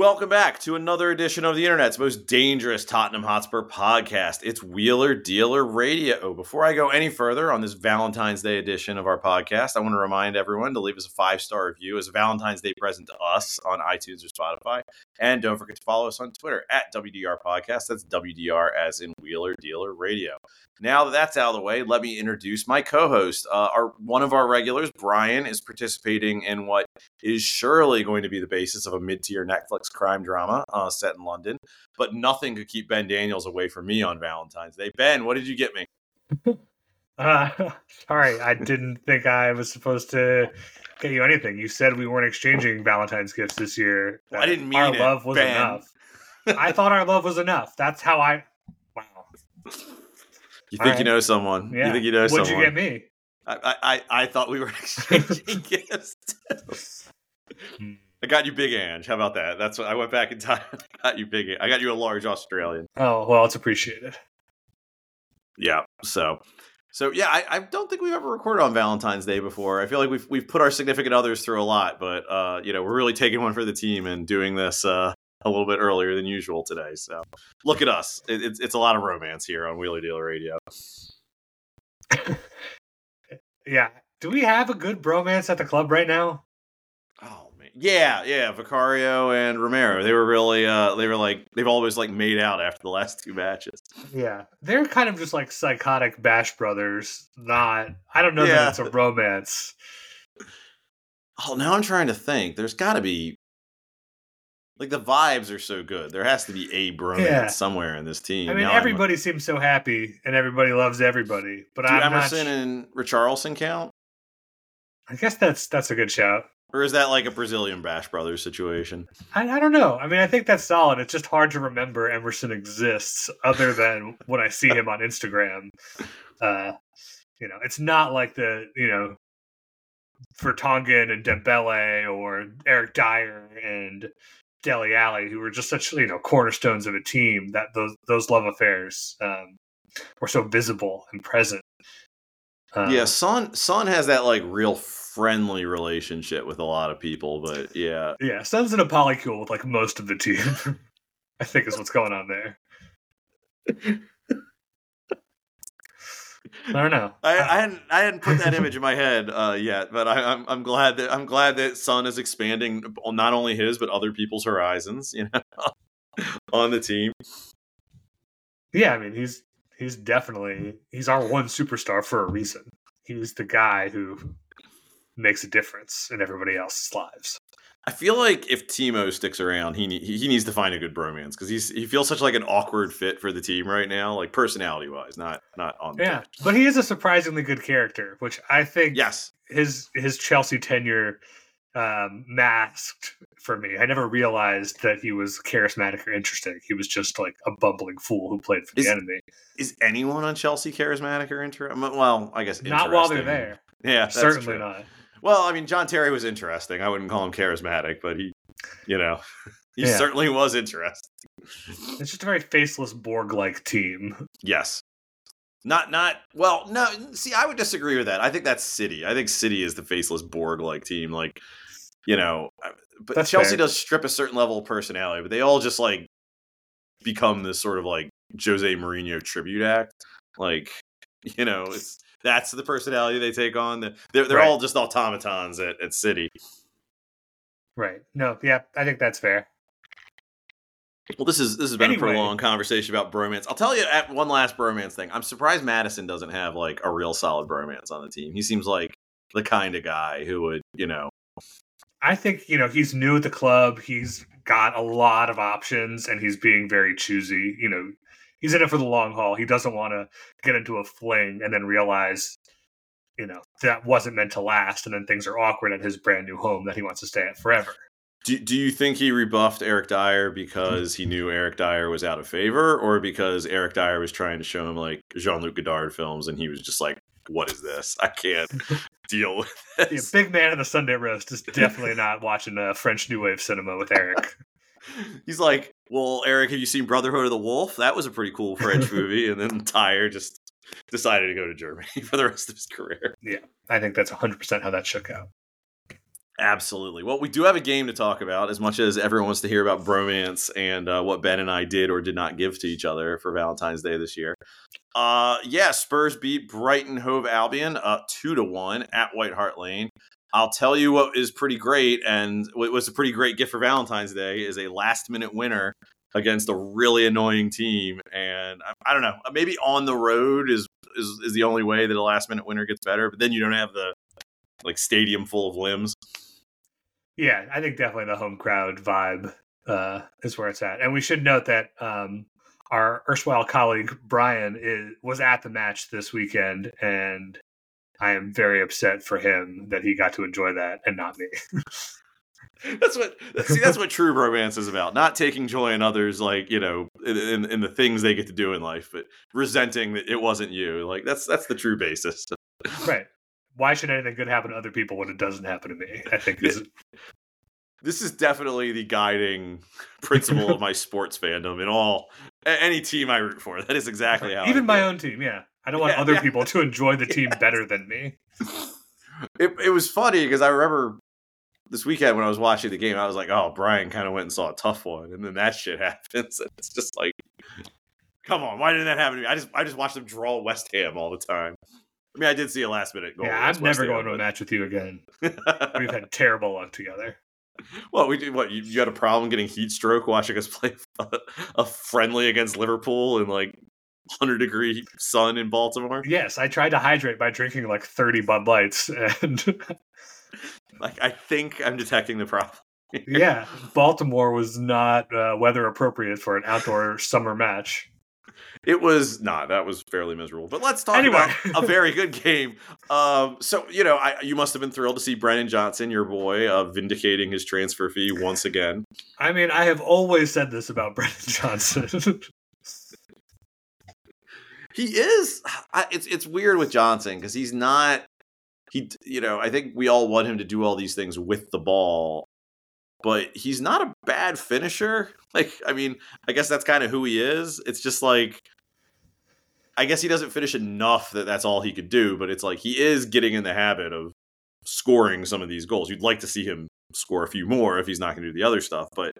Welcome back to another edition of the internet's most dangerous Tottenham Hotspur podcast. It's Wheeler Dealer Radio. Before I go any further on this Valentine's Day edition of our podcast, I want to remind everyone to leave us a five star review as a Valentine's Day present to us on iTunes or Spotify. And don't forget to follow us on Twitter at WDR Podcast. That's WDR as in Wheeler Dealer Radio. Now that that's out of the way, let me introduce my co-host. Uh, our one of our regulars, Brian, is participating in what is surely going to be the basis of a mid-tier Netflix crime drama uh, set in London. But nothing could keep Ben Daniels away from me on Valentine's Day. Ben, what did you get me? Uh, sorry, I didn't think I was supposed to get you anything. You said we weren't exchanging Valentine's gifts this year. I didn't mean our it, love was Ben. enough. I thought our love was enough. That's how I. Wow. You All think you know someone? Yeah. You think you know someone? What'd you get me? I, I, I I thought we were exchanging gifts. Hmm. I got you Big Ange. How about that? That's what I went back in time. I got you Big. I got you a large Australian. Oh well, it's appreciated. Yeah. So, so yeah, I, I don't think we've ever recorded on Valentine's Day before. I feel like we've we've put our significant others through a lot, but uh, you know, we're really taking one for the team and doing this uh a little bit earlier than usual today. So, look at us. It, it's it's a lot of romance here on Wheeler Dealer Radio. Yeah. Do we have a good bromance at the club right now? Yeah, yeah. Vicario and Romero, they were really uh they were like they've always like made out after the last two matches. Yeah, they're kind of just like psychotic Bash brothers. Not, I don't know Yeah. that it's a romance. Oh, now I'm trying to think. There's got to be like the vibes are so good. There has to be a bromance Yeah. somewhere in this team. I mean, Now I'm- everybody seems so happy and everybody loves everybody, but I'm Emerson not. and Richarlison count, I guess that's that's a good shout. Or is that like a Brazilian Bash Brothers situation? I, I don't know. I mean, I think that's solid. It's just hard to remember Emerson exists other than when I see him on Instagram. Uh, you know, it's not like the you know, Vertonghen and Dembele or Eric Dier and Dele Alli, who were just such you know cornerstones of a team. That those those love affairs um, were so visible and present. Um, yeah, Son Son has that like real friendly relationship with a lot of people, but yeah, yeah. Son's in a polycule with like most of the team. I think is what's going on there. I don't know. I, I hadn't I hadn't put that image in my head uh, yet, but I, I'm I'm glad that I'm glad that Son is expanding not only his but other people's horizons. You know, on the team. Yeah, I mean he's he's definitely he's our one superstar for a reason. He's the guy who makes a difference in everybody else's lives. I feel like if Timo sticks around, he ne- he needs to find a good bromance because he's he feels such like an awkward fit for the team right now, like personality wise, not not on. Yeah, pitch. but he is a surprisingly good character, which I think Yes. his his Chelsea tenure um, masked for me. I never realized that he was charismatic or interesting. He was just like a bumbling fool who played for the Is- enemy. Is anyone on Chelsea charismatic or interesting? Well, I guess Not while they're there. Yeah, Certainly true. not. Well, I mean, John Terry was interesting. I wouldn't call him charismatic, but he, you know, he Yeah. certainly was interesting. It's just a very faceless Borg-like team. Yes. Not not well, no, see, I would disagree with that. I think that's City. I think City is the faceless Borg like team. Like, you know, but That's Chelsea fair. does strip a certain level of personality, but they all just like become this sort of like Jose Mourinho tribute act. Like, you know, it's that's the personality they take on. They're they're Right. all just automatons at, at City. Right. No, yeah, I think that's fair. Well, this is this has been a pretty long conversation about bromance. I'll tell you at one last bromance thing. I'm surprised Madison doesn't have like a real solid bromance on the team. He seems like the kind of guy who would, you know, I think, you know, he's new at the club. He's got a lot of options and he's being very choosy. You know, he's in it for the long haul. He doesn't want to get into a fling and then realize, you know, that wasn't meant to last, and then things are awkward at his brand new home that he wants to stay at forever. Do, do you think he rebuffed Eric Dier because he knew Eric Dier was out of favor, or because Eric Dier was trying to show him like Jean Luc Godard films and he was just like, "What is this? I can't deal with Yeah, big man of the Sunday roast is definitely not watching uh, French New Wave cinema with Eric. He's like, "Well, Eric, have you seen Brotherhood of the Wolf? That was a pretty cool French movie." And then Dier just decided to go to Germany for the rest of his career. Yeah, I think that's 100% how that shook out. Absolutely. Well, we do have a game to talk about, as much as everyone wants to hear about bromance and uh, what Ben and I did or did not give to each other for Valentine's Day this year. Uh, yeah, Spurs beat Brighton Hove Albion uh, two to one at White Hart Lane. I'll tell you what is pretty great, and what was a pretty great gift for Valentine's Day is a last minute winner against a really annoying team. And I, I don't know, maybe on the road is, is is the only way that a last minute winner gets better. But then you don't have the like stadium full of limbs. Yeah, I think definitely the home crowd vibe uh, is where it's at. And we should note that um, our erstwhile colleague Brian is, was at the match this weekend, and I am very upset for him that he got to enjoy that and not me. That's what see. That's what true romance is about. Not taking joy in others, like you know, in, in the things they get to do in life, but resenting that it wasn't you. Like that's that's the true basis. right. Why should anything good happen to other people when it doesn't happen to me? I think is This is definitely the guiding principle of my sports fandom in all any team I root for. That is exactly how. Even my own team. Yeah, I don't want Yeah, other yeah. people to enjoy the team better than me. It, it was funny because I remember this weekend when I was watching the game, I was like, "Oh, Brian kind of went and saw a tough one," and then that shit happens. And it's just like, come on, why didn't that happen to me? I just I just watched them draw West Ham all the time. I mean, I did see a last minute goal. yeah, I'm never Ham, going to a match with you again. We've had terrible luck together. What we did? What you, you had a problem getting heat stroke watching us play a, a friendly against Liverpool in like hundred degree sun in Baltimore? Yes, I tried to hydrate by drinking like 30 Bud Lights, and Like, I think I'm detecting the problem. yeah, Baltimore was not uh, weather appropriate for an outdoor summer match. It was not. That was fairly miserable. But let's talk Anyway. about a very good game. Um, so you know, I, you must have been thrilled to see Brennan Johnson, your boy, uh, vindicating his transfer fee once again. I mean, I have always said this about Brendan Johnson. He is. It's it's weird with Johnson because he's not. He, you know, I think we all want him to do all these things with the ball, but he's not a bad finisher. Like, I mean, I guess that's kind of who he is. It's just like, I guess he doesn't finish enough that that's all he could do. But it's like he is getting in the habit of scoring some of these goals. You'd like to see him score a few more if he's not going to do the other stuff, but.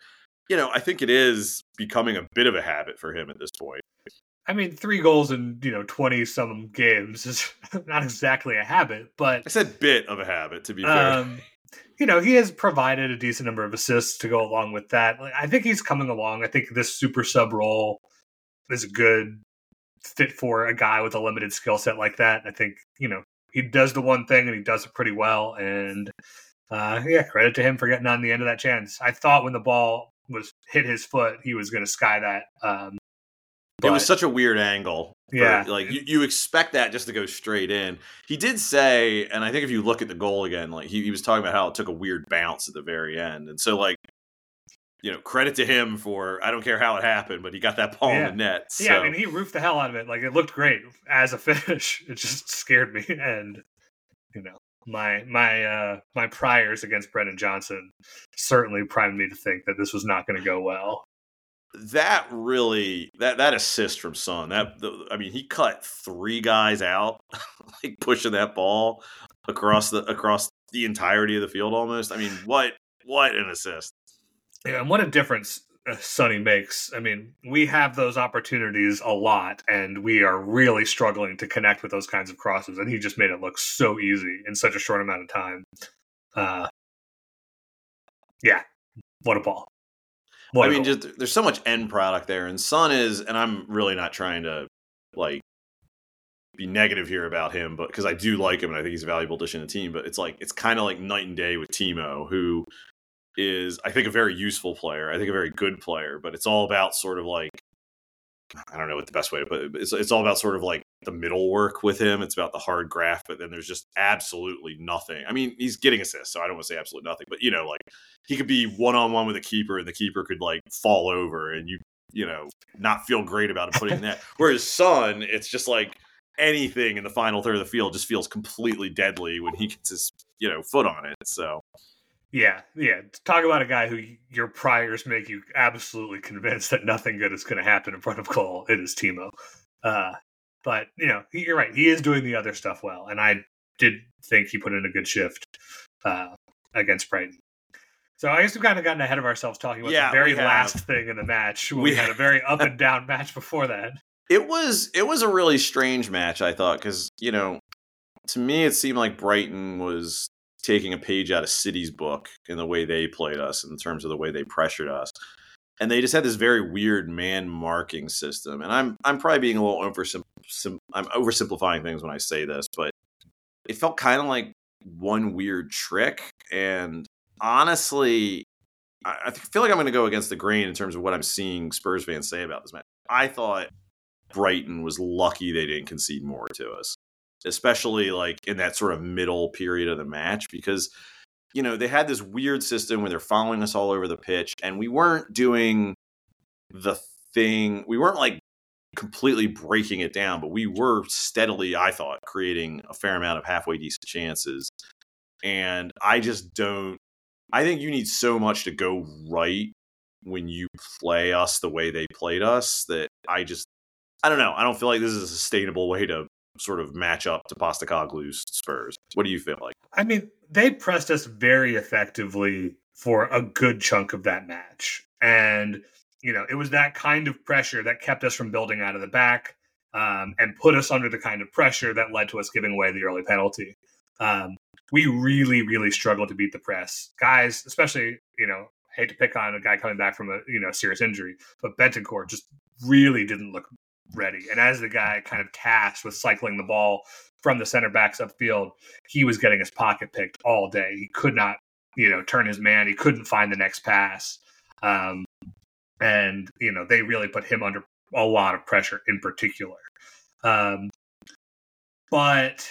You know, I think it is becoming a bit of a habit for him at this point. I mean, three goals in you know 20 some games is not exactly a habit, but I said bit of a habit, to be fair. um, you know, he has provided a decent number of assists to go along with that. Like, I think he's coming along. I think this super sub role is a good fit for a guy with a limited skill set like that. I think, you know, he does the one thing and he does it pretty well. And uh, yeah, credit to him for getting on the end of that chance. I thought when the ball was hit his foot, he was going to sky that. Um, it was such a weird angle. for- Yeah. like you, you expect that just to go straight in. He did say, and I think if you look at the goal again, like he, he was talking about how it took a weird bounce at the very end, and so like, you know, credit to him for I don't care how it happened, but he got that ball Yeah. in the net. So. Yeah, I mean, he roofed the hell out of it. Like it looked great as a finish. It just scared me, and you know, my my uh my priors against Brendan Johnson certainly primed me to think that this was not going to go well. That really that that assist from Son that the, I mean he cut three guys out like pushing that ball across the across the entirety of the field almost. I mean what what an assist. Yeah, and what a difference uh, Sonny makes. I mean, we have those opportunities a lot, and we are really struggling to connect with those kinds of crosses. And he just made it look so easy in such a short amount of time. Uh, yeah, what a ball! I mean just there's so much end product there and Son is and I'm really not trying to like be negative here about him but because I do like him and I think he's a valuable addition to the team but it's like it's kind of like night and day with Timo who is I think a very useful player. I think a very good player, but it's all about sort of like I don't know what the best way to put it. but It's it's all about sort of like the middle work with him. It's about the hard graft, but then there's just absolutely nothing. I mean, he's getting assists, so I don't want to say absolutely nothing, but you know, like he could be one on one with a keeper, and the keeper could like fall over, and you you know not feel great about it putting in that. Whereas Son, it's just like anything in the final third of the field just feels completely deadly when he gets his you know foot on it. So Yeah, yeah. Talk about a guy who your priors make you absolutely convinced that nothing good is going to happen in front of Cole. It is Timo. Uh, but you know, he- you're right. He is doing the other stuff well, and I did think he put in a good shift uh, against Brighton. So I guess we've kind of gotten ahead of ourselves talking about Yeah, the very last thing in the match. We we had a very up and down match before that. It was it was a really strange match, I thought, because you know, to me it seemed like Brighton was taking a page out of City's book in the way they played us, in terms of the way they pressured us, and they just had this very weird man marking system. And I'm I'm probably being a little oversim- sim- I'm oversimplifying things when I say this, but it felt kind of like one weird trick. And honestly, I, I feel like I'm going to go against the grain in terms of what I'm seeing Spurs fans say about this match. I thought Brighton was lucky they didn't concede more to us, especially like in that sort of middle period of the match because you know they had this weird system where they're following us all over the pitch and we weren't doing the thing we weren't like completely breaking it down but we were steadily i thought creating a fair amount of halfway decent chances and i just don't i think you need so much to go right when you play us the way they played us that i just I don't know. I don't feel like this is a sustainable way to sort of match up to Postecoglou's Spurs. What do you feel like? I mean, they pressed us very effectively for a good chunk of that match. And, you know, it was that kind of pressure that kept us from building out of the back um, and put us under the kind of pressure that led to us giving away the early penalty. Um, we really, really struggled to beat the press. Guys, especially, you know, hate to pick on a guy coming back from a, you know, serious injury, but Bentancur just really didn't look ready. And as the guy kind of tasked with cycling the ball from the center backs upfield, he was getting his pocket picked all day. He could not, you know, turn his man. He couldn't find the next pass. Um, and, you know, they really put him under a lot of pressure in particular. Um, but,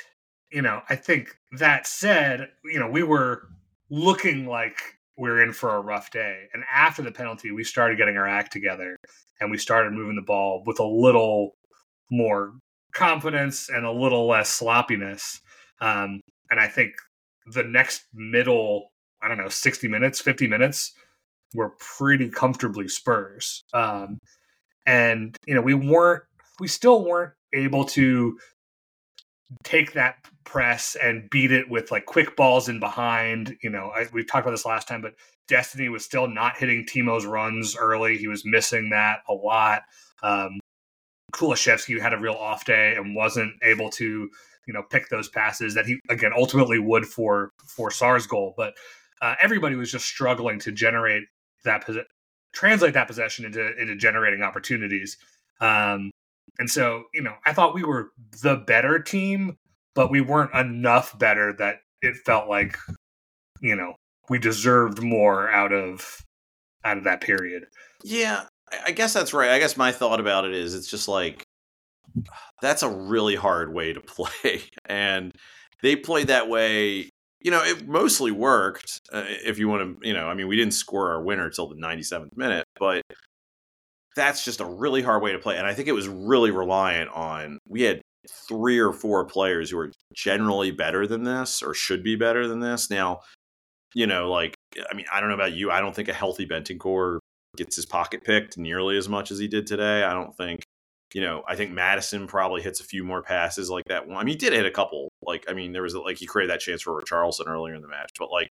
you know, I think that said, you know, we were looking like we're in for a rough day. And after the penalty, we started getting our act together and we started moving the ball with a little more confidence and a little less sloppiness. Um, and I think the next middle, I don't know, 60 minutes, 50 minutes, were pretty comfortably Spurs. Um, and, you know, we weren't, we still weren't able to take that press and beat it with like quick balls in behind. You know, I, we talked about this last time, but Destiny was still not hitting Timo's runs early. He was missing that a lot. Um, Kulusevski had a real off day and wasn't able to, you know, pick those passes that he again ultimately would for for Sarr's goal. But uh, everybody was just struggling to generate that translate that possession into into generating opportunities. Um, and so, you know, I thought we were the better team, but we weren't enough better that it felt like, you know, we deserved more out of out of that period. Yeah, I- guess that's right. I guess my thought about it is it's just like that's a really hard way to play. And they played that way. You know, it mostly worked. Uh, if you want to, you know, I mean, we didn't score our winner till the 97th minute, but that's just a really hard way to play. And I think it was really reliant on we had three or four players who are generally better than this or should be better than this. Now, you know, like eh, I mean, I don't know about you. I don't think a healthy Bentancur gets his pocket picked nearly as much as he did today. I don't think, you know, I think Madison probably hits a few more passes like that one. I mean, he did hit a couple. Like, I mean, there was like he created that chance for Richarlison earlier in the match, but like,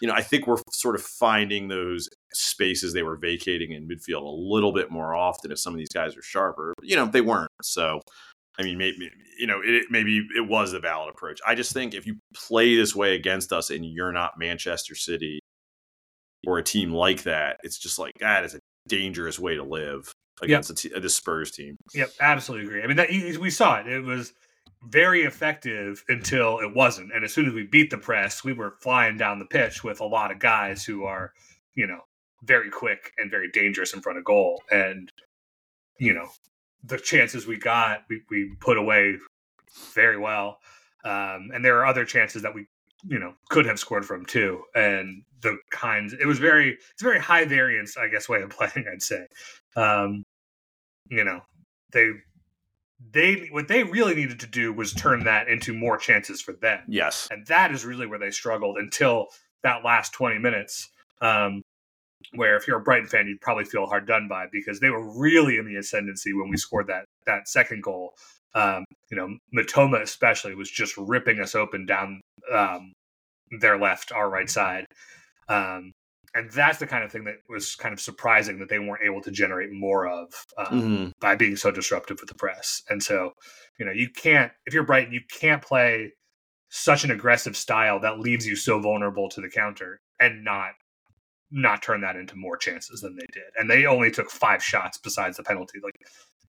you know, I think we're sort of finding those spaces they were vacating in midfield a little bit more often if some of these guys are sharper. You know, they weren't. So, I mean, maybe you know, it, maybe it was the valid approach. I just think if you play this way against us and you're not Manchester City or a team like that, it's just like that is a dangerous way to live against a t- the Spurs team. Yep, absolutely agree. I mean, that you- we saw it. It was very effective until it wasn't. And as soon as we beat the press, we were flying down the pitch with a lot of guys who are, you know, very quick and very dangerous in front of goal. And, you know, the chances we got, we, we put away very well. Um, and there are other chances that we, you know, could have scored from too. And the kinds, it was very, it's very high variance, I guess, way of playing, I'd say. Um, you know, they, they, what they really needed to do was turn that into more chances for them. Yes. And that is really where they struggled until that last 20 minutes. Um, where if you're a Brighton fan, you'd probably feel hard done by because they were really in the ascendancy when we scored that that second goal. Um, you know, Mitoma especially was just ripping us open down um, their left, our right side. Um, and that's the kind of thing that was kind of surprising that they weren't able to generate more of um, Mhm. by being so disruptive with the press. And so, you know, you can't if you're Brighton, you can't play such an aggressive style that leaves you so vulnerable to the counter and not not turn that into more chances than they did. And they only took five shots besides the penalty. Like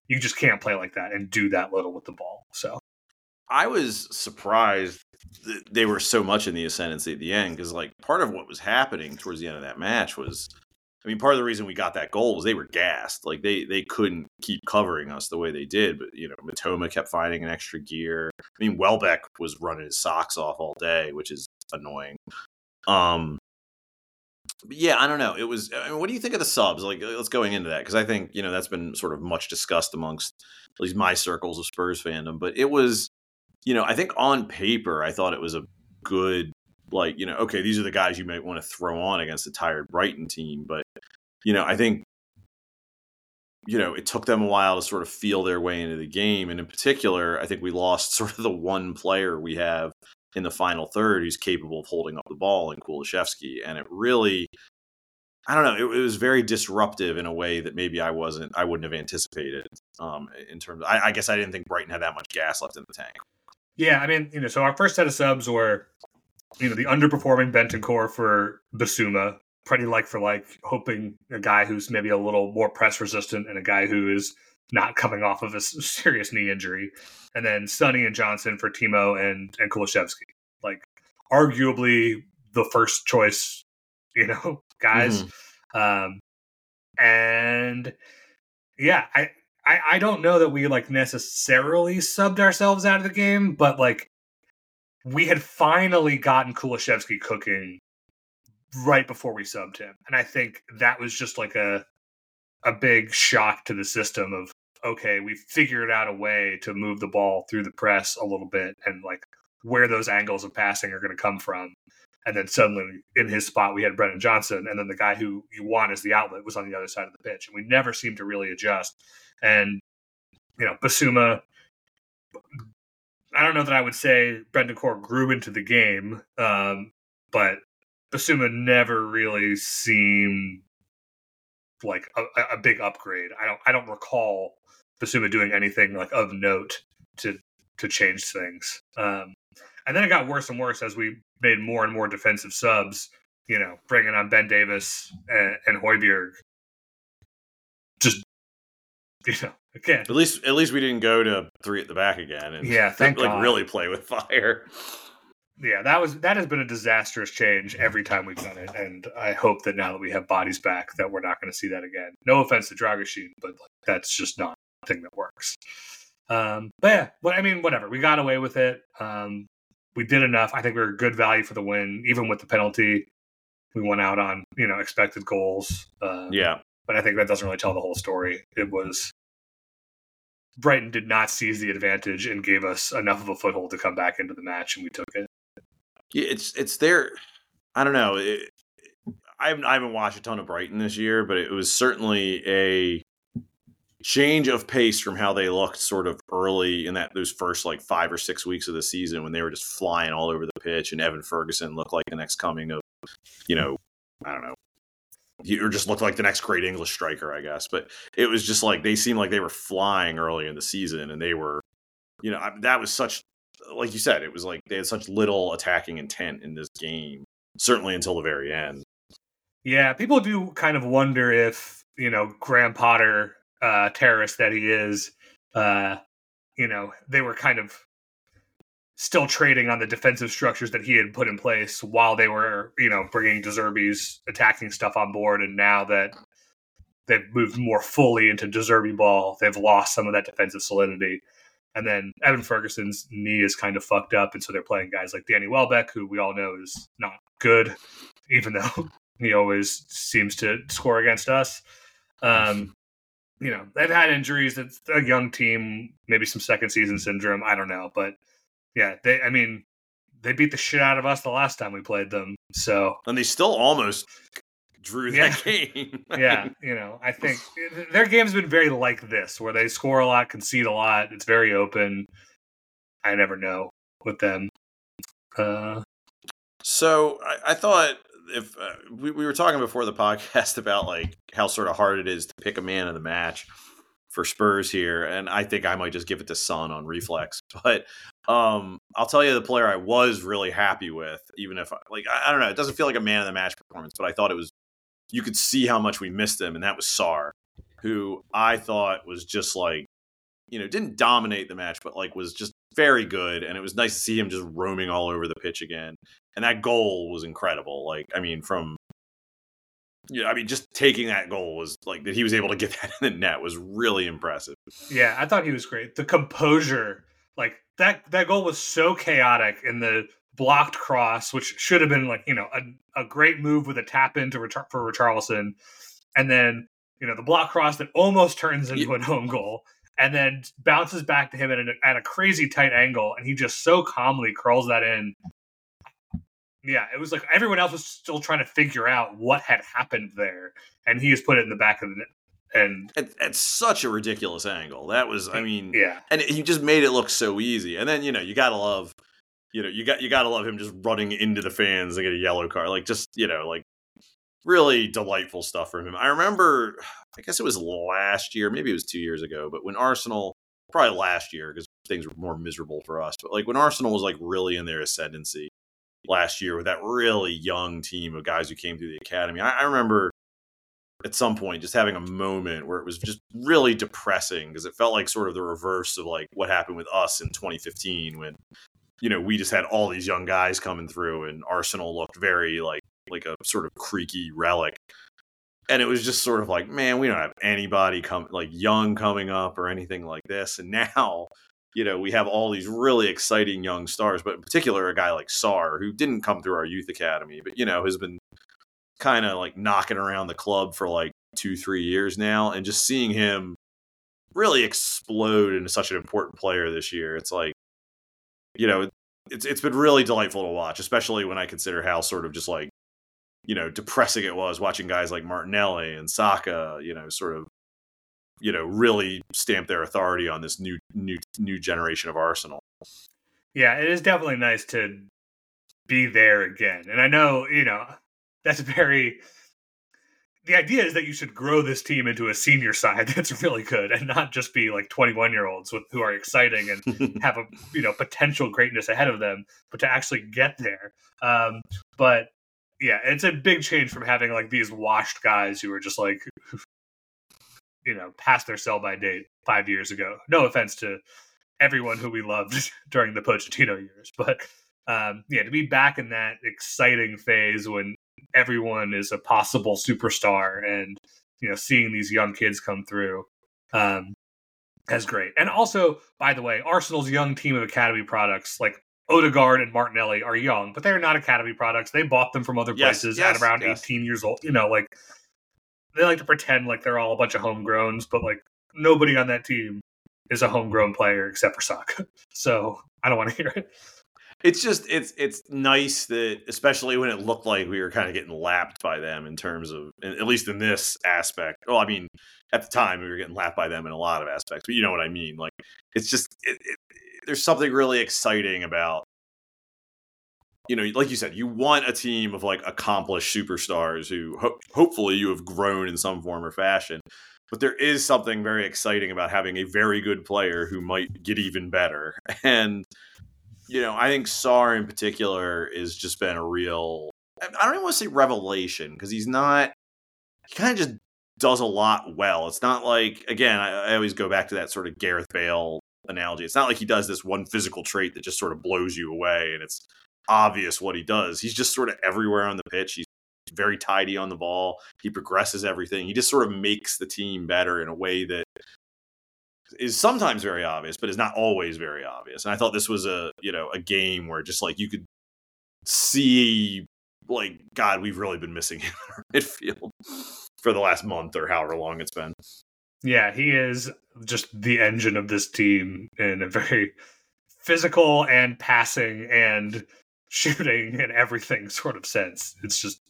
you just can't play like that and do that little with the ball. So I was surprised they were so much in the ascendancy at the end because, like, part of what was happening towards the end of that match was, I mean, part of the reason we got that goal was they were gassed. Like, they they couldn't keep covering us the way they did. But you know, Mitoma kept finding an extra gear. I mean, Welbeck was running his socks off all day, which is annoying. Um, but yeah, I don't know. It was. I mean, what do you think of the subs? Like, uh, let's going into that because I think you know that's been sort of much discussed amongst at least my circles of Spurs fandom. But it was, you know, I think on paper, I thought it was a good, like, you know, okay, these are the guys you might want to throw on against a tired Brighton team. But you know, I think, you know, it took them a while to sort of feel their way into the game, and in particular, I think we lost sort of the one player we have in the final third who's capable of holding up the ball in Kulusevski. And it really, I don't know, it, it was very disruptive in a way that maybe I wasn't, I wouldn't have anticipated. Um, in terms, of, I, I guess I didn't think Brighton had that much gas left in the tank. yeah, I mean, you know, so our first set of subs were, you know, the underperforming Bentancur for Bissouma, pretty like for like, hoping a guy who's maybe a little more press resistant and a guy who is not coming off of a serious knee injury, and then Sonny and Johnson for Timo and and Kulusevski, like arguably the first choice, you know, guys. Um, and yeah, I, I I don't know that we like necessarily subbed ourselves out of the game, but like we had finally gotten Kulusevski cooking right before we subbed him, and I think that was just like a a big shock to the system of okay, we've figured out a way to move the ball through the press a little bit and like where those angles of passing are going to come from. And then suddenly in his spot, we had Brennan Johnson. And then the guy who you want as the outlet was on the other side of the pitch. And we never seemed to really adjust. And, you know, Bissouma, I don't know that I would say Bentancur grew into the game, um, but Bissouma never really seemed like a, a big upgrade. I don't I don't recall Bissouma doing anything like of note to to change things. Um, and then it got worse and worse as we made more and more defensive subs. You know, bringing on Ben Davies and, and Højbjerg. Just you know, again, At least, at least we didn't go to three at the back again. And Yeah, thank like God. really play with fire. Yeah, that was that has been a disastrous change every time we've done it, and I hope that now that we have bodies back, that we're not going to see that again. No offense to Dragusin, but like, that's just not a thing that works. Um, but yeah, what I mean, whatever. We got away with it. Um, we did enough. I think we were good value for the win, even with the penalty. We went out on you know expected goals. Um, Yeah, but I think that doesn't really tell the whole story. It was Brighton did not seize the advantage and gave us enough of a foothold to come back into the match, and we took it. It's it's their. I don't know. It, I haven't I haven't watched a ton of Brighton this year, but it was certainly a change of pace from how they looked sort of early in that those first like five or six weeks of the season when they were just flying all over the pitch and Evan Ferguson looked like the next coming of, you know, I don't know. Or just looked like the next great English striker, I guess. But it was just like they seemed like they were flying early in the season, and they were, you know, that was such like you said, it was like they had such little attacking intent in this game, certainly until the very end. Yeah, people do kind of wonder if you know Graham Potter, uh, terrorist that he is, uh, you know, they were kind of still trading on the defensive structures that he had put in place while they were, you know, bringing De Zerbi's attacking stuff on board, and now that they've moved more fully into Deserby ball. They've lost some of that defensive solidity. And then Evan Ferguson's knee is kind of fucked up, and so they're playing guys like Danny Welbeck, who we all know is not good, even though he always seems to score against us. Um, you know, they've had injuries. It's a young team, maybe some second season syndrome. I don't know, but yeah, they. I mean, they beat the shit out of us the last time we played them. So and they still almost drew that Yeah. game. yeah, you know, I think their game's been very like this, where they score a lot, concede a lot. It's very open. I never know with them. Uh, So I, I thought if uh, we, we were talking before the podcast about like how sort of hard it is to pick a man of the match for Spurs here, and I think I might just give it to Son on reflex. But um, I'll tell you the player I was really happy with, even if I- like I, I don't know, it doesn't feel like a man of the match performance, but I thought it was. You could see how much we missed him, and that was Sarr, who I thought was just like, you know, didn't dominate the match, but like was just very good, and it was nice to see him just roaming all over the pitch again and that goal was incredible. Like, I mean, from yeah, I mean, just taking that goal was like that he was able to get that in the net was really impressive. yeah, I thought he was great. The composure, like that, that goal was so chaotic in the blocked cross, which should have been like you know a, a great move with a tap in to for Richarlison, and then you know the block cross that almost turns into an home goal. And then bounces back to him at, an, at a crazy tight angle, and he just so calmly curls that in yeah, it was like everyone else was still trying to figure out what had happened there, and he just put it in the back of the net. And At, at such a ridiculous angle, that was, I mean, yeah, and he just made it look so easy. And then you know you gotta love, you know, you got you gotta love him just running into the fans and get a yellow card, like just you know, like really delightful stuff from him. I remember, I guess it was last year, maybe it was two years ago, but when Arsenal, probably last year because things were more miserable for us, but like when Arsenal was like really in their ascendancy last year with that really young team of guys who came through the academy, I, I remember at some point just having a moment where it was just really depressing because it felt like sort of the reverse of like what happened with us in 2015 when you know we just had all these young guys coming through and Arsenal looked very like like a sort of creaky relic and it was just sort of like man we don't have anybody come like young coming up or anything like this and now you know we have all these really exciting young stars but in particular a guy like Sarr who didn't come through our youth academy but you know has been kind of like knocking around the club for like two, three years now, and just seeing him really explode into such an important player this year. It's like, you know, it's it's been really delightful to watch, especially when I consider how sort of just like, you know, depressing it was watching guys like Martinelli and Saka, you know, sort of, you know, really stamp their authority on this new new new generation of Arsenal. yeah, it is definitely nice to be there again. And I know you know that's very. The idea is that you should grow this team into a senior side that's really good, and not just be like twenty-one year olds with who are exciting and have a you know potential greatness ahead of them, but to actually get there. Um, but yeah, it's a big change from having like these washed guys who are just like, you know, past their sell by date five years ago. No offense to everyone who we loved during the Pochettino years, but um, yeah, to be back in that exciting phase when everyone is a possible superstar and you know seeing these young kids come through um, that's great. And also, by the way, Arsenal's young team of academy products like Odegaard and Martinelli are young, but they're not academy products. They bought them from other Yes, places yes, at around yes. 18 years old. You know, like they like to pretend like they're all a bunch of homegrowns, but like nobody on that team is a homegrown player except for Saka. So I don't want to hear it. It's just it's it's nice that especially when it looked like we were kind of getting lapped by them in terms of at least in this aspect. Well i mean at the time we were getting lapped by them in a lot of aspects but you know what i mean. Like it's just it, it, there's something really exciting about you know like you said you want a team of like accomplished superstars who ho- hopefully you have grown in some form or fashion but there is something very exciting about having a very good player who might get even better. And you know, I think Sarr in particular has just been a real. I don't even want to say revelation because he's not. He kind of just does a lot well. It's not like again, I, I always go back to that sort of Gareth Bale analogy. It's not like he does this one physical trait that just sort of blows you away and it's obvious what he does. He's just sort of everywhere on the pitch. He's very tidy on the ball. He progresses everything. He just sort of makes the team better in a way that is sometimes very obvious, but is not always very obvious. And I thought this was a you know a game where just like you could see like God, we've really been missing him in our midfield for the last month or however long it's been. Yeah, he is just the engine of this team in a very physical and passing and shooting and everything sort of sense. It's just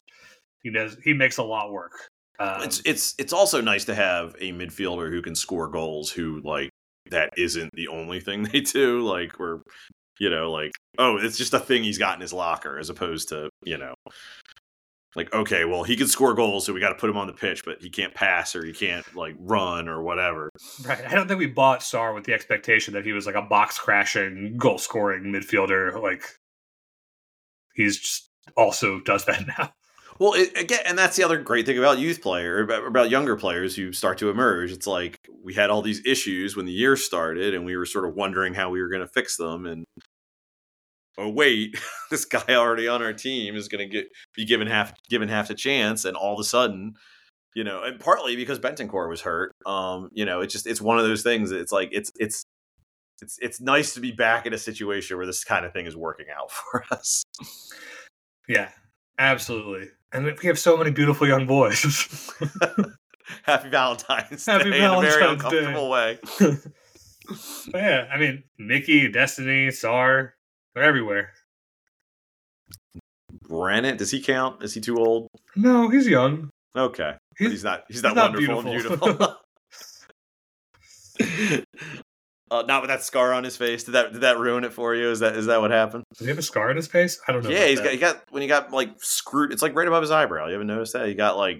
he does he makes a lot work. Um, it's it's it's also nice to have a midfielder who can score goals who like that isn't the only thing they do like we're you know like oh it's just a thing he's got in his locker as opposed to you know like okay well he can score goals so we got to put him on the pitch but he can't pass or he can't like run or whatever right. I don't think we bought Sarr with the expectation that he was like a box crashing, goal scoring midfielder. Like he's just also does that now. Well, it, again, and that's the other great thing about youth player, about, younger players who start to emerge. It's like we had all these issues when the year started, and we were sort of wondering how we were going to fix them. And oh wait, this guy already on our team is going to get be given half given half a chance, and all of a sudden, you know, and partly because Bentancur was hurt. Um, you know, it's just it's one of those things. It's like it's it's it's it's nice to be back in a situation where this kind of thing is working out for us. Yeah, absolutely. And we have so many beautiful young boys. Happy Valentine's Happy Day in a very Valentine's Day. uncomfortable way. Yeah, I mean, Mickey, Destiny, Sarr, they're everywhere. Brennan, does he count? Is he too old? No, he's young. Okay, He's- he's not. He's he's not not wonderful and beautiful. uh, not with that scar on his face. Did that did that ruin it for you? Is that is that what happened? Does he have a scar on his face? I don't know. yeah, he's that. got he got when he got like screwed. It's like right above his eyebrow. You haven't noticed that? He got like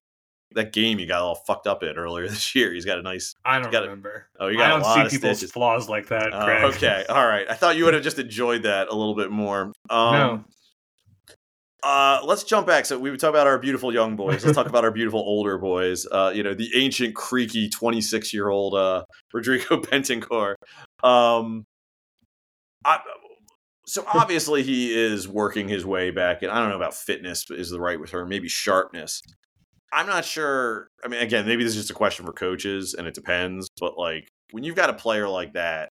that game. You got all fucked up in earlier this year. He's got a nice. I don't got remember. Oh, you I got a don't lot see of people's flaws like that. Oh, Craig. okay, all right. I thought you would have just enjoyed that a little bit more. Um, no, Uh, let's jump back. So we would talk about our beautiful young boys. Let's talk about our beautiful older boys. Uh, you know, the ancient, creaky, twenty-six-year-old uh, Rodrigo Bentancur. Um, I, so obviously he is working his way back, and I don't know about fitness is the right term. Maybe sharpness. I'm not sure. I mean, again, maybe this is just a question for coaches, and it depends. But like, when you've got a player like that,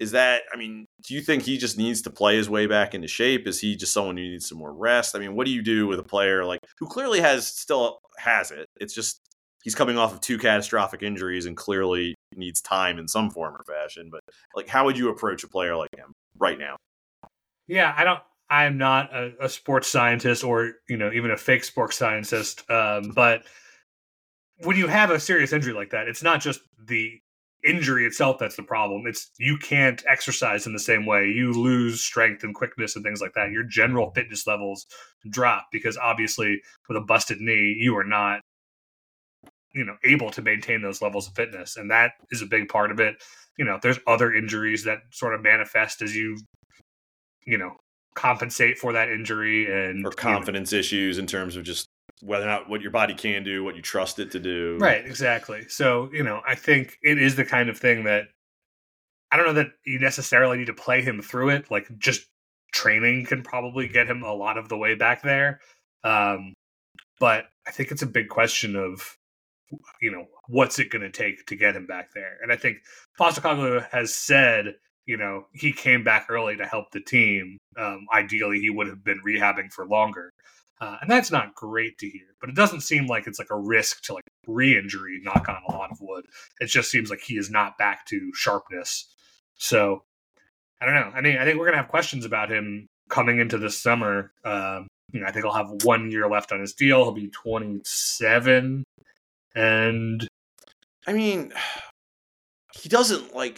is that? I mean, do you think he just needs to play his way back into shape? Is he just someone who needs some more rest? I mean, what do you do with a player like who clearly has still has it? It's just he's coming off of two catastrophic injuries and clearly needs time in some form or fashion. But like, how would you approach a player like him right now? yeah, I don't. I'm not a, a sports scientist or you know even a fake sports scientist. Um, but when you have a serious injury like that, it's not just the injury itself that's the problem. It's you can't exercise in the same way. You lose strength and quickness and things like that. Your general fitness levels drop because obviously with a busted knee, you are not you know able to maintain those levels of fitness and that is a big part of it you know there's other injuries that sort of manifest as you you know compensate for that injury and Or you know- confidence issues in terms of just whether or not what your body can do, what you trust it to do. Right, exactly. So, you know, I think it is the kind of thing that I don't know that you necessarily need to play him through it. Like just training can probably get him a lot of the way back there. Um, but I think it's a big question of you know, what's it going to take to get him back there? And I think Postecoglou has said, you know, he came back early to help the team. Um, ideally, he would have been rehabbing for longer. Uh, and that's not great to hear, but it doesn't seem like it's like a risk to like re-injury. Knock on a lot of wood. It just seems like he is not back to sharpness. So I don't know. I mean, I think we're gonna have questions about him coming into this summer. Um, you know, I think he'll have one year left on his deal. He'll be 27, and I mean, he doesn't like.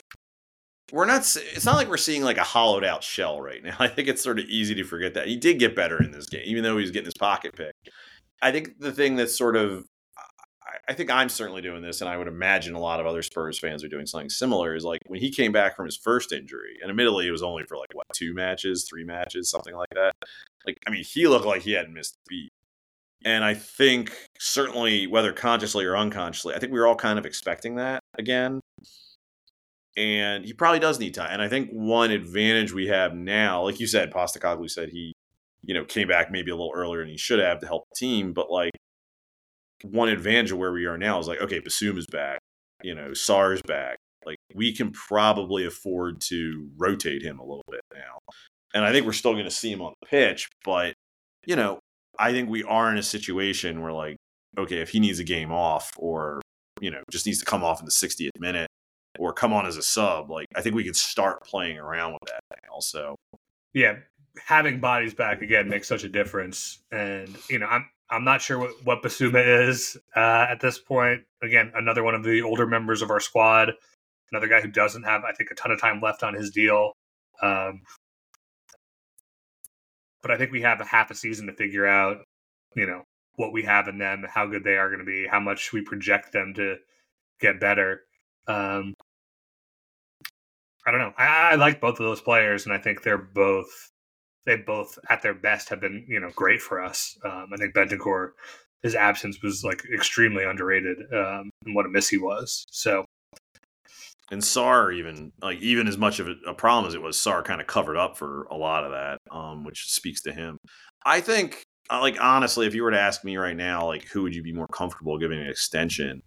We're not. It's not like we're seeing like a hollowed out shell right now. I think it's sort of easy to forget that he did get better in this game, even though he was getting his pocket picked. I think the thing that's sort of, I- think I'm certainly doing this, and I would imagine a lot of other Spurs fans are doing something similar. Is like when he came back from his first injury, and admittedly it was only for like what two matches, three matches, something like that. Like I mean, he looked like he hadn't missed a beat. And I think certainly, whether consciously or unconsciously, I think we were all kind of expecting that again. And he probably does need time. And I think one advantage we have now, like you said, Postecoglou said he you know, came back maybe a little earlier than he should have to help the team. But like one advantage of where we are now is like, okay, Bissouma's back, you know, Sarr's back. Like we can probably afford to rotate him a little bit now. And I think we're still going to see him on the pitch, but you know, I think we are in a situation where like, okay, if he needs a game off or you know just needs to come off in the 60th minute or come on as a sub, like I think we could start playing around with that now. So yeah, having bodies back again makes such a difference. And you know, I'm I'm not sure what what Bissouma is uh, at this point. Again, another one of the older members of our squad, another guy who doesn't have, I think, a ton of time left on his deal. Um, but I think we have a half a season to figure out, you know, what we have in them, how good they are going to be, how much we project them to get better. Um, I don't know. I, I like both of those players, and I think they're both they both at their best have been you know great for us. Um, I think Bentancur, his absence was like extremely underrated, um, and what a miss he was. So and Sarr even like even as much of a problem as it was, Sarr kind of covered up for a lot of that, um, which speaks to him. I think, uh, like honestly, if you were to ask me right now, like who would you be more comfortable giving an extension?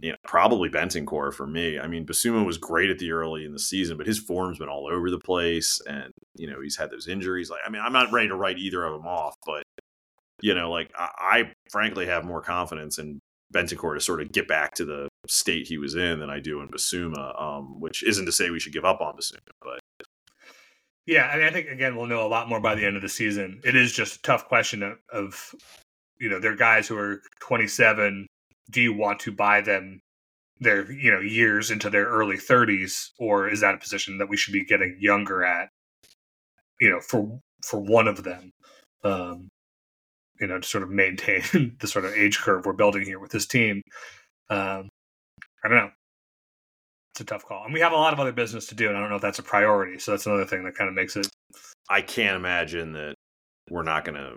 You know, probably Bentancur for me. I mean, Bissouma was great at the early in the season, but his form's been all over the place, and you know he's had those injuries. Like, I mean, I'm not ready to write either of them off, but you know, like I, I frankly have more confidence in Bentancur to sort of get back to the state he was in than I do in Bissouma, um, which isn't to say we should give up on Bissouma, but yeah, I mean, I think again we'll know a lot more by the end of the season. It is just a tough question of, of you know, they're guys who are 27. Do you want to buy them their you know years into their early 30s, or is that a position that we should be getting younger at? You know, for for one of them. Um, you know, to sort of maintain the sort of age curve we're building here with this team. Um, I don't know. It's a tough call, and we have a lot of other business to do, and I don't know if that's a priority. So that's another thing that kind of makes it. I can't imagine that we're not going to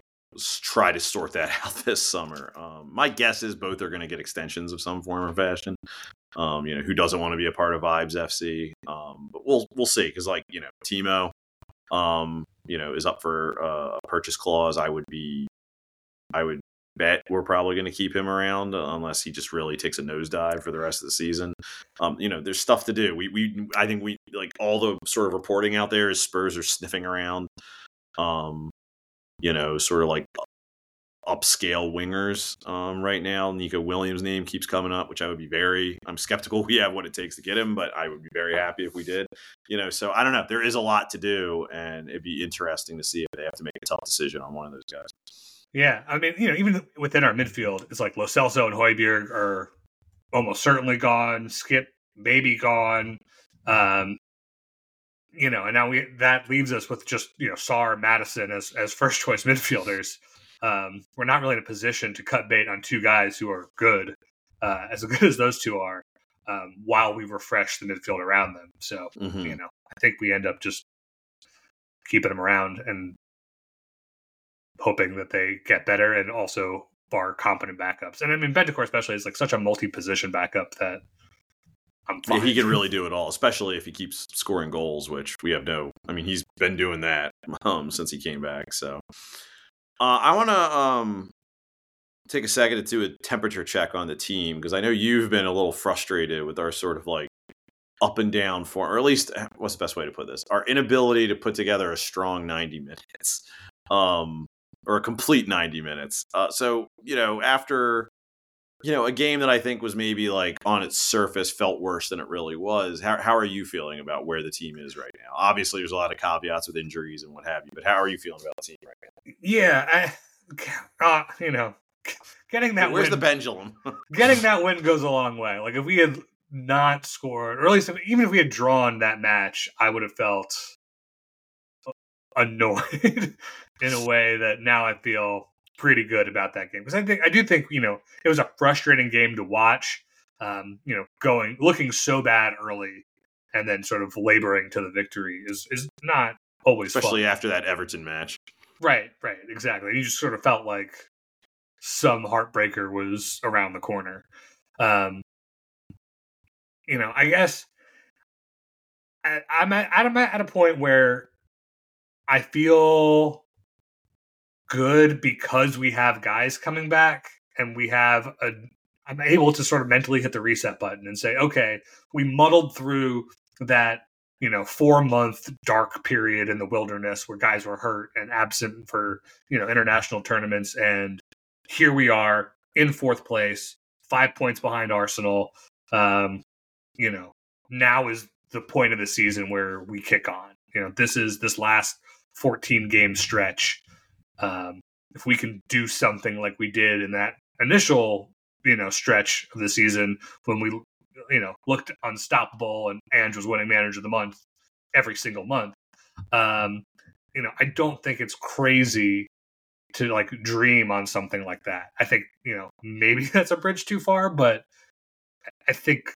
try to sort that out this summer. Um, my guess is both are going to get extensions of some form or fashion. Um, you know, who doesn't want to be a part of Vibes FC? Um, but we'll we'll see because like you know, Timo, um, you know, is up for uh, a purchase clause. I would be I would bet we're probably going to keep him around unless he just really takes a nosedive for the rest of the season. Um, you know, there's stuff to do. We, we, I think we like all the sort of reporting out there is Spurs are sniffing around, um, you know, sort of like upscale wingers um, right now. Nico Williams' name keeps coming up, which I would be very. I'm skeptical we have what it takes to get him, but I would be very happy if we did. You know, so I don't know. There is a lot to do, and it'd be interesting to see if they have to make a tough decision on one of those guys. Yeah, I mean, you know, even within our midfield, it's like Lo Celso and Højbjerg are almost certainly gone. Skip maybe gone. Um, you know, and now we that leaves us with just you know Sarr, Maddison as as first choice midfielders. Um, we're not really in a position to cut bait on two guys who are good, uh, as good as those two are, um, while we refresh the midfield around them. So Mhm. you know, I think we end up just keeping them around and hoping that they get better and also bar competent backups. And I mean, Bentancur especially is like such a multi-position backup that I'm Yeah, he can really do it all, especially if he keeps scoring goals, which we have no. I mean, he's been doing that um, since he came back. So, uh, I want to um, take a second to do a temperature check on the team because I know you've been a little frustrated with our sort of like up and down form, or at least eh, what's the best way to put this? Our inability to put together a strong 90 minutes, um, or a complete 90 minutes. Uh, so, you know, after you know, a game that I think was maybe like on its surface felt worse than it really was. How, how are you feeling about where the team is right now? Obviously, there's a lot of caveats with injuries and what have you, but how are you feeling about the team right now? yeah, I, uh, you know, getting that Where's win, the pendulum? getting that win goes a long way. Like if we had not scored, or at least if, even if we had drawn that match, I would have felt annoyed in a way that now I feel pretty good about that game because I think I do think you know it was a frustrating game to watch. Um, you know, going looking so bad early and then sort of laboring to the victory is is not always Especially fun. after that Everton match. Right, right, exactly. You just sort of felt like some heartbreaker was around the corner. Um, you know, I guess I, I'm at I'm at a point where I feel good because we have guys coming back and we have a I'm able to sort of mentally hit the reset button and say, okay, we muddled through that, you know, four month dark period in the wilderness where guys were hurt and absent for, you know, international tournaments. And here we are in fourth place, five points behind Arsenal. Um, you know, now is the point of the season where we kick on. You know, this is this last 14 game stretch. Um, if we can do something like we did in that initial you know stretch of the season when we you know looked unstoppable and Ange was winning manager of the month every single month. Um, you know, I don't think it's crazy to like dream on something like that. I think, you know, maybe that's a bridge too far, but I think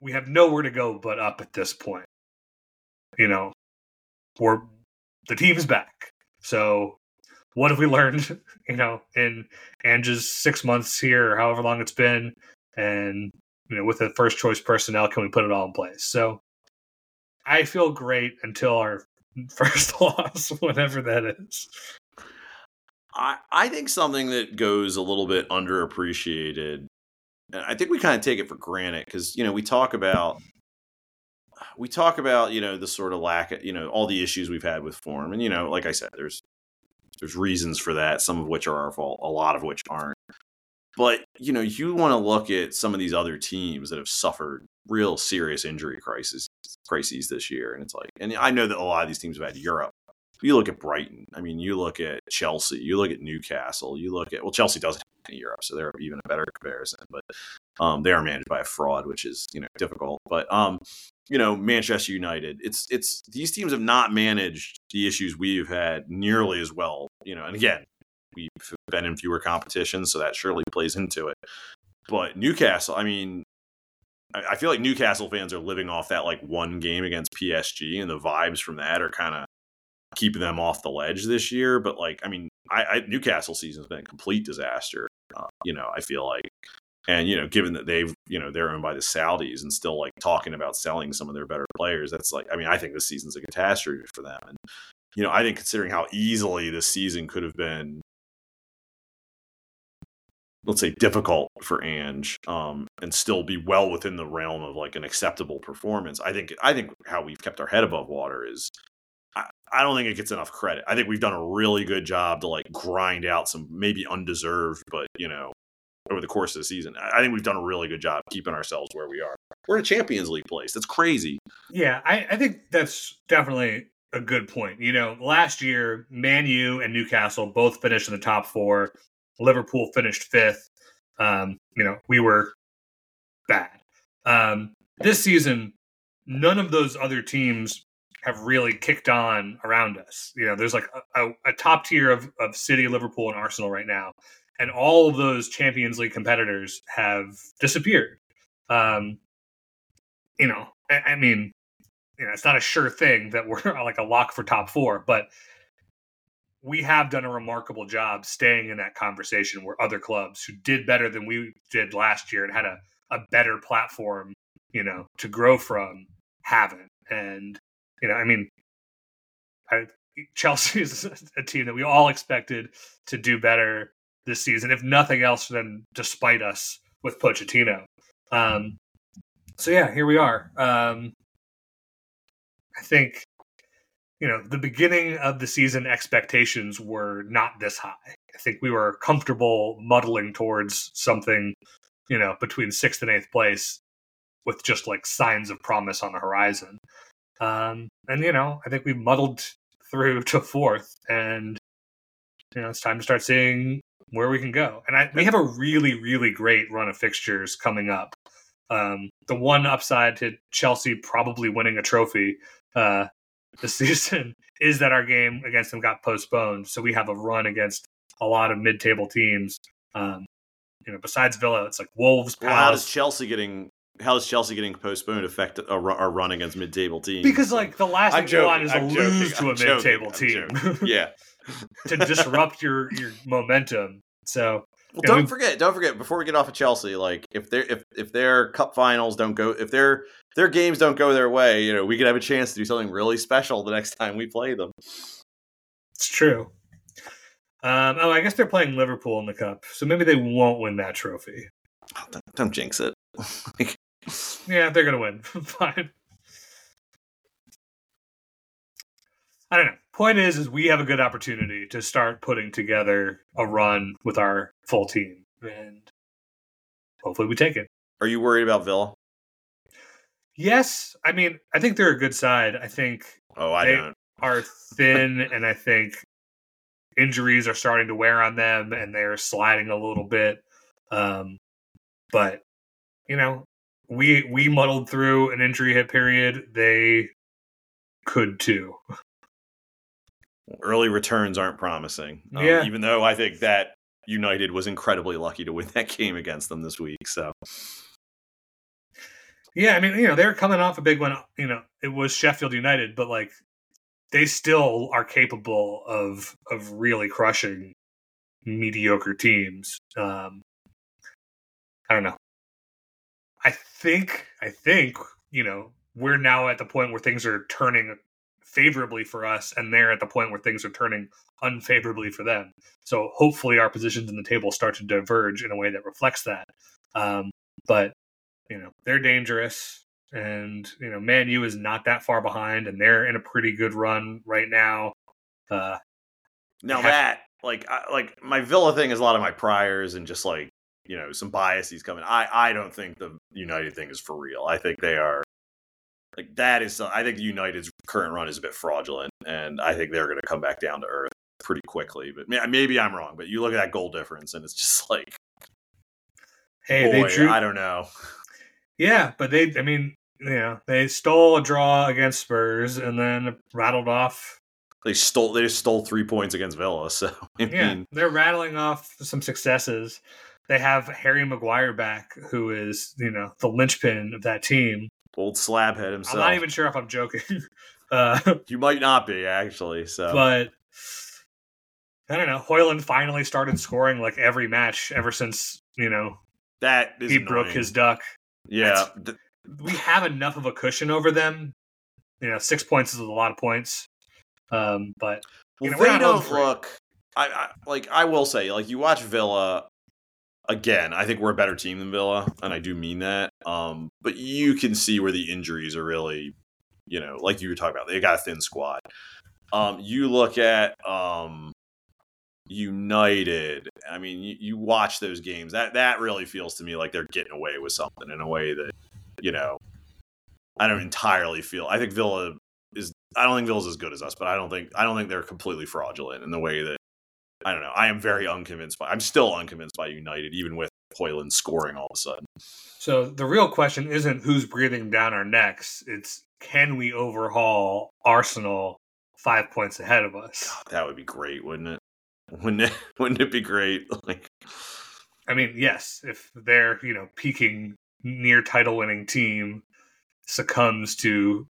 we have nowhere to go but up at this point. You know, we're the team's back. So what have we learned, you know, in Ange's six months here, however long it's been, and you know, with the first choice personnel, can we put it all in place? So I feel great until our first loss, whatever that is. I, I think something that goes a little bit underappreciated, and I think we kind of take it for granted because, you know, we talk about we talk about, you know, the sort of lack of, you know, all the issues we've had with form. And, you know, like I said, there's there's reasons for that, some of which are our fault, a lot of which aren't. But, you know, you want to look at some of these other teams that have suffered real serious injury crises crises this year. And it's like, and I know that a lot of these teams have had Europe. You look at Brighton. I mean, you look at Chelsea. You look at Newcastle. You look at well, Chelsea doesn't have any Europe, so they're even a better comparison. But um, they are managed by a fraud, which is you know difficult. But um, you know, Manchester United. It's it's these teams have not managed the issues we've had nearly as well. You know, and again, we've been in fewer competitions, so that surely plays into it. But Newcastle, I mean, I feel like Newcastle fans are living off that like one game against PSG, and the vibes from that are kind of keeping them off the ledge this year. But like, I mean, I, I Newcastle season's been a complete disaster. Uh, you know, I feel like, and you know, given that they've you know they're owned by the Saudis and still like talking about selling some of their better players, that's like, I mean, I think this season's a catastrophe for them. And you know, I think considering how easily this season could have been. Let's say difficult for Ange, um, and still be well within the realm of like an acceptable performance. I think I think how we've kept our head above water is I don't think it gets enough credit. I think we've done a really good job to like grind out some maybe undeserved, but you know, over the course of the season. I think we've done a really good job keeping ourselves where we are. We're in a Champions League place. That's crazy. Yeah, I, I think that's definitely a good point. You know, last year, Man U and Newcastle both finished in the top four. Liverpool finished fifth. Um, you know, we were bad. Um, this season, none of those other teams have really kicked on around us. You know, there's like a, a, a, top tier of, of City, Liverpool, and Arsenal right now, and all of those Champions League competitors have disappeared. Um, you know, I, I mean, you know, it's not a sure thing that we're like a lock for top four, but we have done a remarkable job staying in that conversation where other clubs who did better than we did last year and had a, a better platform, you know, to grow from haven't. And you know, I mean, I, Chelsea is a team that we all expected to do better this season, if nothing else than despite us with Pochettino. Um, so yeah, here we are. Um, I think you know the beginning of the season expectations were not this high. I think we were comfortable muddling towards something, you know, between sixth and eighth place, with just like signs of promise on the horizon. Um, and you know, I think we muddled through to fourth, and you know, it's time to start seeing where we can go. And I, we have a really, really great run of fixtures coming up. Um, the one upside to Chelsea probably winning a trophy uh, this season is that our game against them got postponed, so we have a run against a lot of mid-table teams. Um, you know, besides Villa, it's like Wolves. Well, how does Chelsea getting how is Chelsea getting postponed affect a, a run against mid-table teams? Because like the last thing you want is to lose to a mid-table team. yeah, to disrupt your your momentum. So well, don't know, forget, don't forget. Before we get off of Chelsea, like if their if if their cup finals don't go, if their their games don't go their way, you know, we could have a chance to do something really special the next time we play them. It's true. Um, oh, I guess they're playing Liverpool in the cup, so maybe they won't win that trophy. Oh, don't, don't jinx it. Yeah, they're gonna win. Fine. I don't know. Point is, is we have a good opportunity to start putting together a run with our full team, and hopefully we take it. Are you worried about Villa? Yes, I mean, I think they're a good side. I think Oh, I They- don't. are thin, and I think injuries are starting to wear on them, and they're sliding a little bit. Um, but you know, we we muddled through an injury hit period. They could too. Early returns aren't promising. Um, Yeah. Even though I think that United was incredibly lucky to win that game against them this week. So Yeah, I mean, you know, they're coming off a big one. You know, it was Sheffield United, but like they still are capable of of really crushing mediocre teams. Um I don't know. I think I think, you know, we're now at the point where things are turning favorably for us and they're at the point where things are turning unfavorably for them. So hopefully our positions in the table start to diverge in a way that reflects that. Um but you know they're dangerous and you know man u is not that far behind and they're in a pretty good run right now uh now have- that like I, like my Villa thing is a lot of my priors and just like you know some biases coming. I I don't think the United thing is for real. I think they are like that is. I think United's current run is a bit fraudulent, and I think they're going to come back down to earth pretty quickly. But maybe I'm wrong. But you look at that goal difference, and it's just like hey boy, they drew I don't know. yeah but they i mean you know they stole a draw against spurs and then rattled off They stole. They just stole three points against Villa. So I yeah they're rattling off some successes they have harry maguire back who is you know the linchpin of that team old slabhead himself. i'm not even sure if i'm joking uh You might not be actually. So but I don't know. Højlund finally started scoring like every match ever since you know that he broke his duck. Yeah, th- We have enough of a cushion over them. You know, six points is a lot of points. Um, but Well, You know, they don't look. I, I like. I will say, like, you watch Villa. Again, I think we're a better team than Villa, and I do mean that. Um, but you can see where the injuries are really, you know, like you were talking about. They got a thin squad. Um, you look at um, United. I mean, you, you watch those games. That that really feels to me like they're getting away with something in a way that, you know, I don't entirely feel. I think Villa is. I don't think Villa's as good as us, but I don't think I don't think they're completely fraudulent in the way that I don't know. I am very unconvinced by. I'm still unconvinced by United, even with Højlund scoring all of a sudden. so the real question isn't who's breathing down our necks. It's can we overhaul Arsenal five points ahead of us? That would be great, wouldn't it? Wouldn't it? Wouldn't it be great? Like, I mean, yes, if their you know peaking near title winning team succumbs to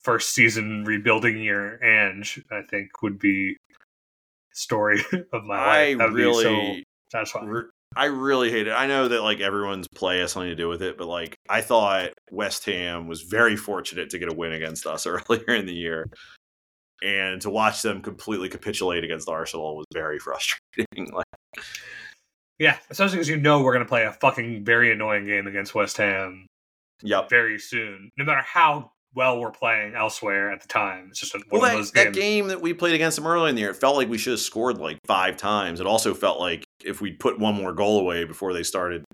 first season rebuilding year, Ange, I think would be story of my I life. Would be so really, satisfying. re- I really hate it. I know that like everyone's play has something to do with it, but like I thought West Ham was very fortunate to get a win against us earlier in the year. And to watch them completely capitulate against Arsenal was very frustrating. Like, Yeah, especially because you know we're going to play a fucking very annoying game against West Ham yep, very soon. No matter how well we're playing elsewhere at the time, it's just one Well, of that, those that game that we played against them earlier in the year, it felt like we should have scored like five times. It also felt like if we put one more goal away before they started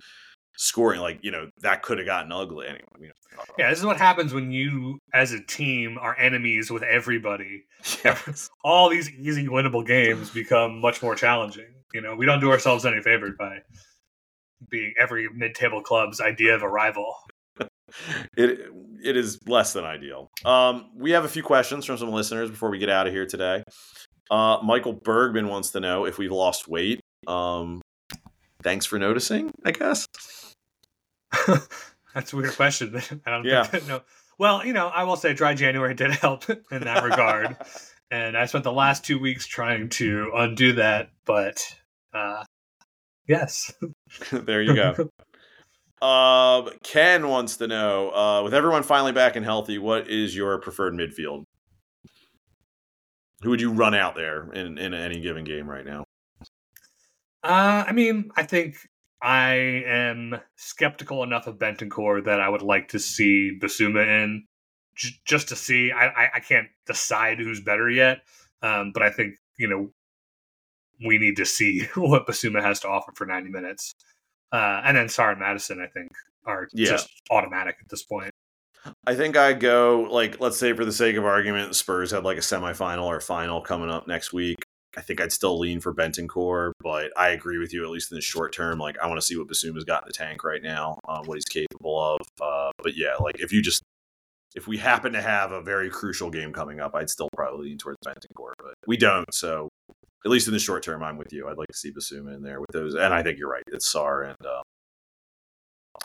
scoring, like you know, that could have gotten ugly anyway. You know. Yeah, this is what happens when you, as a team, are enemies with everybody. yeah. all these easy winnable games become much more challenging. You know, we don't do ourselves any favors by being every mid-table club's idea of a rival. It it is less than ideal. Um, we have a few questions from some listeners before we get out of here today. Uh, Michael Bergman wants to know if we've lost weight. Um, thanks for noticing. I guess. That's a weird question. I don't Yeah. think, no. Well, you know, I will say dry January did help in that regard. and I spent the last two weeks trying to undo that, but uh yes. there you go. Um, Ken wants to know, uh, with everyone finally back and healthy, what is your preferred midfield? Who would you run out there in, in any given game right now? Uh, I mean, I think I am skeptical enough of Bentancur that I would like to see Bissouma in, j- just to see. I, I I can't decide who's better yet, um, but I think you know we need to see what Bissouma has to offer for ninety minutes, uh, and then Sarr and Maddison. I think are Yeah. just automatic at this point. I think I go like let's say for the sake of argument, Spurs have like a semifinal or final coming up next week. I think I'd still lean for Bentancur, but I agree with you at least in the short term. Like I want to see what Bissouma's got in the tank right now, um, what he's capable of. Uh, but yeah, like if you just if we happen to have a very crucial game coming up, I'd still probably lean towards Bentancur, but we don't. So at least in the short term, I'm with you. I'd like to see Bissouma in there with those, and I think you're right. It's Sarr and um,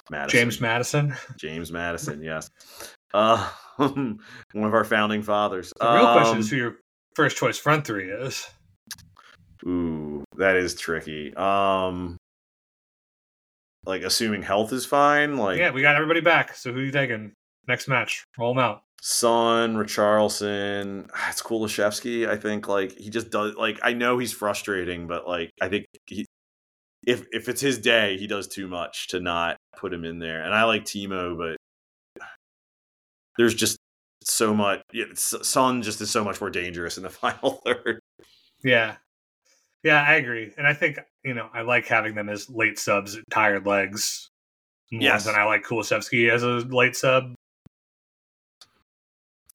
Maddison. James Madison. James Madison, yes. Uh, one of our founding fathers. The real question Um, is who your first choice front three is. Ooh, that is tricky. Um, like assuming health is fine, like yeah, we got everybody back. So who you taking next match? Roll them out. Son, Richarlison, ah, it's Kulusevski. I think like he just does. Like I know he's frustrating, but like I think he, if if it's his day, he does too much to not put him in there. And I like Timo, but there's just so much. Yeah, Son just is so much more dangerous in the final third. Yeah. Yeah, I agree. And I think, you know, I like having them as late subs, tired legs, Yes. and I like Kulusevski as a late sub.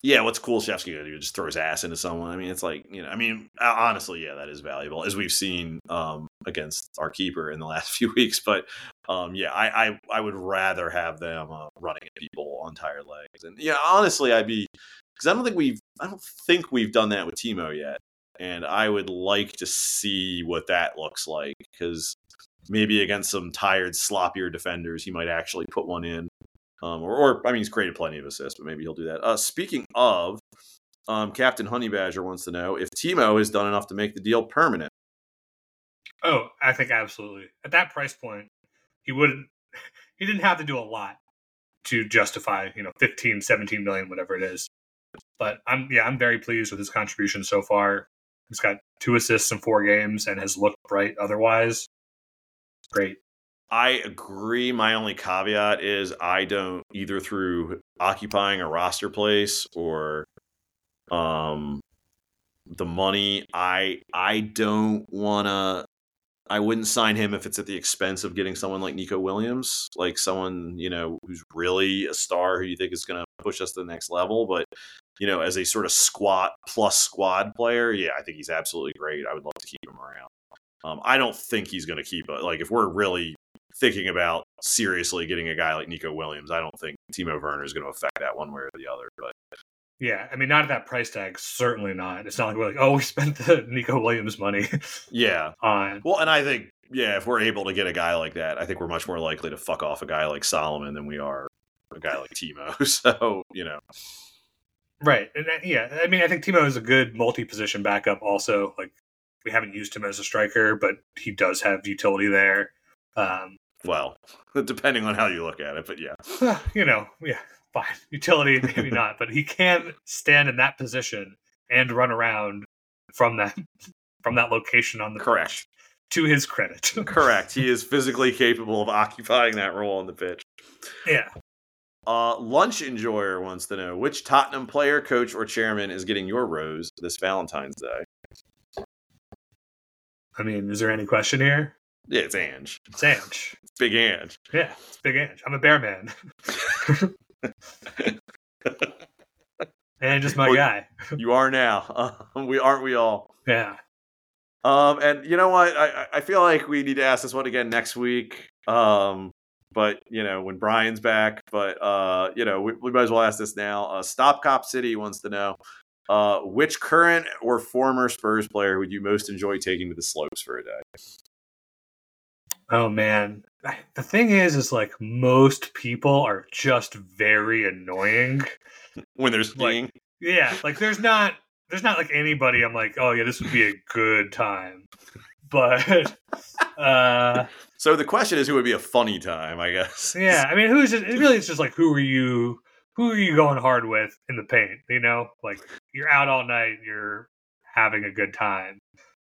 Yeah, what's Kulusevski gonna do? Just throw his ass into someone? I mean, it's like you know. I mean, honestly, yeah, that is valuable as we've seen um, against our keeper in the last few weeks. But um, yeah, I, I I would rather have them uh, running at people on tired legs. And yeah, honestly, I'd be because I don't think we've I don't think we've done that with Timo yet. And I would like to see what that looks like because maybe against some tired, sloppier defenders, he might actually put one in. Um, or, or, I mean, he's created plenty of assists, but maybe he'll do that. Uh, speaking of, um, Captain Honey Badger wants to know if Timo has done enough to make the deal permanent. Oh, I think absolutely. At that price point, he wouldn't he didn't have to do a lot to justify, you know, 15, 17 million, whatever it is. But I'm yeah, I'm very pleased with his contribution so far. He's got two assists in four games and has looked bright otherwise. Great. I agree. My only caveat is I don't either through occupying a roster place or um the money. I I don't want to. I wouldn't sign him if it's at the expense of getting someone like Nico Williams, like someone you know who's really a star who you think is going to push us to the next level. But you know, as a sort of squat plus squad player, yeah, I think he's absolutely great. I would love to keep him around. Um, I don't think he's going to keep it. Like if we're really thinking about seriously getting a guy like Nico Williams, I don't think Timo Werner is going to affect that one way or the other. But Yeah, I mean, not at that price tag. Certainly not. It's not like we're like, oh, we spent the Nico Williams money yeah, on. well, and I think yeah, if we're able to get a guy like that, I think we're much more likely to fuck off a guy like Solomon than we are a guy like Timo. So you know, Right. And that- yeah, I mean, I think Timo is a good multi-position backup. Also, like we haven't used him as a striker, but he does have utility there. Um, well, depending on how you look at it, but yeah, you know, yeah, fine. Utility, maybe not, but he can stand in that position and run around from that from that location on the Correct. pitch. To his credit, correct. He is physically capable of occupying that role on the pitch. yeah. Uh, Lunch Enjoyer wants to know which Tottenham player, coach, or chairman is getting your rose this Valentine's Day. I mean, is there any question here? Yeah, it's Ange. It's Ange. Big Ange. Yeah, Big Ange. I'm a bear man. and just my Well, guy. You are now. We aren't we all. Yeah. Um, and you know what? I I- I feel like we need to ask this one again next week. Um, but you know when Brian's back. But uh, you know we, we might as well ask this now. Uh, Stop Cop City wants to know. Uh, which current or former Spurs player would you most enjoy taking to the slopes for a day? Oh man. The thing is, is like most people are just very annoying. When there's Like- Yeah, like there's not there's not like anybody I'm like, oh yeah, this would be a good time. But uh So the question is, who would be a funny time? I guess. yeah, I mean who's it really it's just like who are you who are you going hard with in the paint, you know? Like you're out all night, you're having a good time,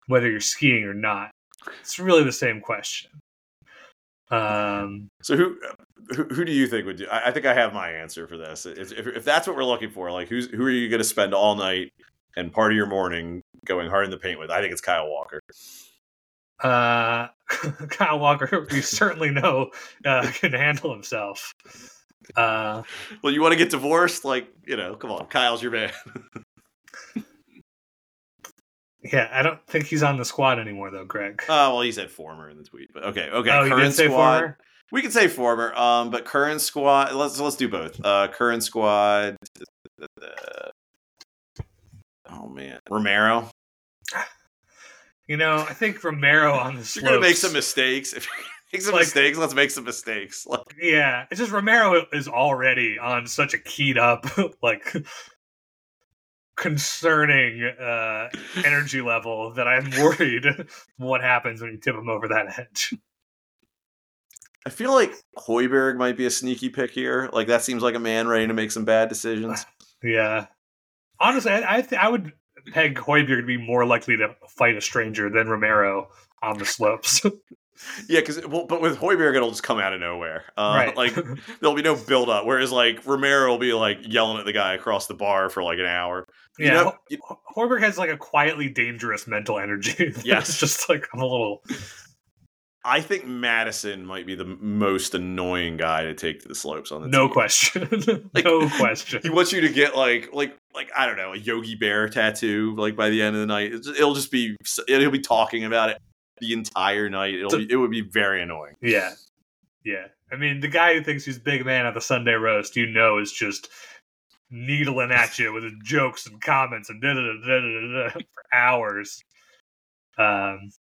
whether you're skiing or not. It's really the same question. Um, So who, who who do you think would do? I, I think I have my answer for this. If, if if that's what we're looking for, like who's who are you going to spend all night and part of your morning going hard in the paint with? I think it's Kyle Walker. uh, Kyle Walker, we certainly know uh, can handle himself. Uh, Well, you want to get divorced? Like you know, come on, Kyle's your man. yeah, I don't think he's on the squad anymore, though, Greg. Oh well, he said former in the tweet, but okay, okay. oh, current did say squad. former? We can say former, um, but current squad. Let's let's do both. Uh, current squad. oh man, Romero. You know, I think Romero on the You're gonna make some mistakes. If you make some Like- mistakes, let's make some mistakes. Like, Yeah, it's just Romero is already on such a keyed up, like concerning uh energy level that I'm worried what happens when you tip him over that edge. I feel like Højbjerg might be a sneaky pick here. Like that seems like a man ready to make some bad decisions. Yeah, honestly, I I, th- I would peg Højbjerg to be more likely to fight a stranger than Romero on the slopes. Yeah, because well, but with Højbjerg, it'll just come out of nowhere. Uh, right, Like there'll be no build up. Whereas like Romero will be like yelling at the guy across the bar for like an hour. You yeah. know, Ho- Højbjerg has like a quietly dangerous mental energy. Yes. it's just like I'm a little. I think Maddison might be the most annoying guy to take to the slopes on the No team. question. Like- no question. He wants you to get like like like I don't know a Yogi Bear tattoo like by the end of the night. It'll just be he'll be talking about it the entire night. It'll be, it would be very annoying. Yeah. Yeah. I mean, the guy who thinks he's big man at the Sunday roast, you know, is just needling at you with jokes and comments and da da da da da for hours. Um,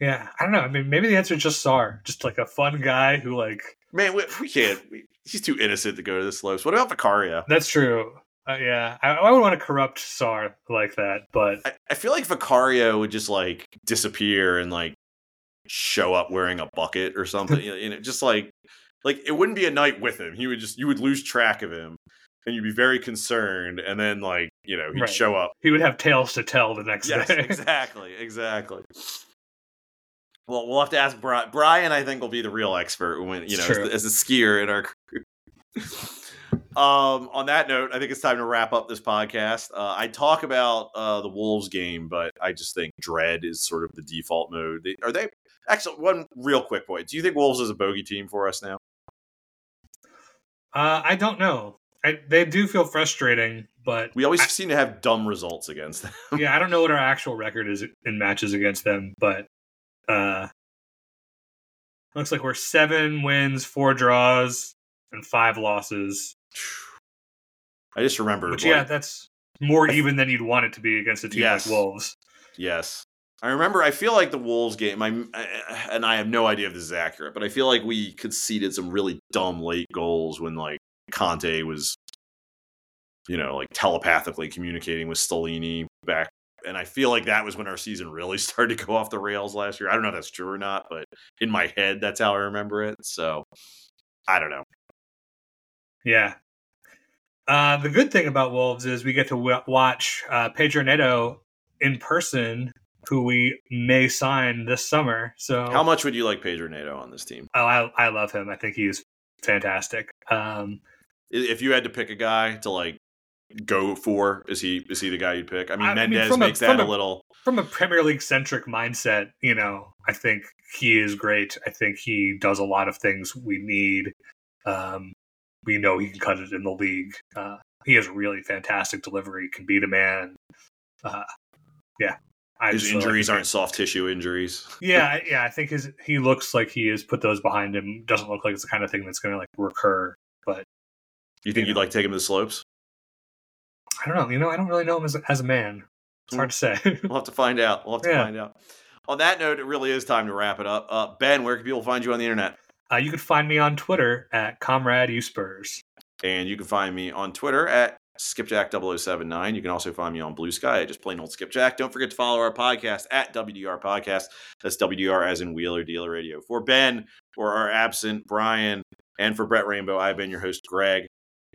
yeah, I don't know. I mean, maybe the answer is just Sarr, just like a fun guy who, like, Man, we, we can't. We, he's too innocent to go to the slopes. What about Vicario? that's true. Uh, yeah, I, I would want to corrupt Sarr like that, but I, I feel like Vicario would just like disappear and like show up wearing a bucket or something. you know, just like like it wouldn't be a night with him. He would just you would lose track of him, and you'd be very concerned. And then like you know he'd Right. show up. he would have tales to tell the next Yes, day. exactly, exactly. Well, we'll have to ask Brian. Brian, I think, will be the real expert when you know as, the- as a skier in our crew. Um, on that note, I think it's time to wrap up this podcast. Uh, I talk about uh, the Wolves game, but I just think dread is sort of the default mode. They, are they actually one real quick point? Do you think Wolves is a bogey team for us now? Uh, I don't know. I, they do feel frustrating, but We always I- seem to have dumb results against them. yeah, I don't know what our actual record is in matches against them, but uh looks like we're seven wins, four draws, and five losses. I just remember, like, yeah, that's more I- even than you'd want it to be against a team Yes. like Wolves. Yes. I remember I feel like the Wolves game I and I have no idea if this is accurate, but I feel like we conceded some really dumb late goals when like Conte was you know, like telepathically communicating with Stellini back and I feel like that was when our season really started to go off the rails last year. I don't know if that's true or not, but in my head that's how I remember it. So I don't know. Yeah. Uh, the good thing about Wolves is we get to w- watch uh, Pedro Neto in person, who we may sign this summer. So How much would you like Pedro Neto on this team? Oh, I, I love him. I think he's fantastic. Um, If you had to pick a guy to like go for, is he is he the guy you'd pick? I mean I mean, Mendez a- makes that a a- little from a Premier League centric mindset, you know, I think he is great. I think he does a lot of things we need. Um, we know he can cut it in the league. Uh, he has really fantastic delivery, can beat a man. Uh, yeah. I his feel like injuries aren't soft tissue injuries. Yeah, I- yeah. I think his he looks like he has put those behind him. Doesn't look like it's the kind of thing that's going to like recur. But You think You you'd like to take him to the slopes? I don't know. You know, I don't really know him as a, as a man. It's hard to say. We'll have to find out. We'll have to Yeah. find out. On that note, it really is time to wrap it up. Uh, ben, where can people find you on the internet? Uh, you can find me on Twitter at Comrade U Spurs. And you can find me on Twitter at skipjack0079. You can also find me on Blue Sky at just plain old skipjack. Don't forget to follow our podcast at WDR Podcast. That's WDR as in Wheeler Dealer Radio. For Ben, for our absent Brian, and for Brett Rainbow, I've been your host, Greg.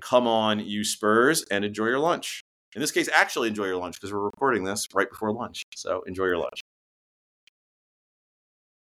Come on, you Spurs, and enjoy your lunch. In this case, actually enjoy your lunch because we're recording this right before lunch. So enjoy your lunch.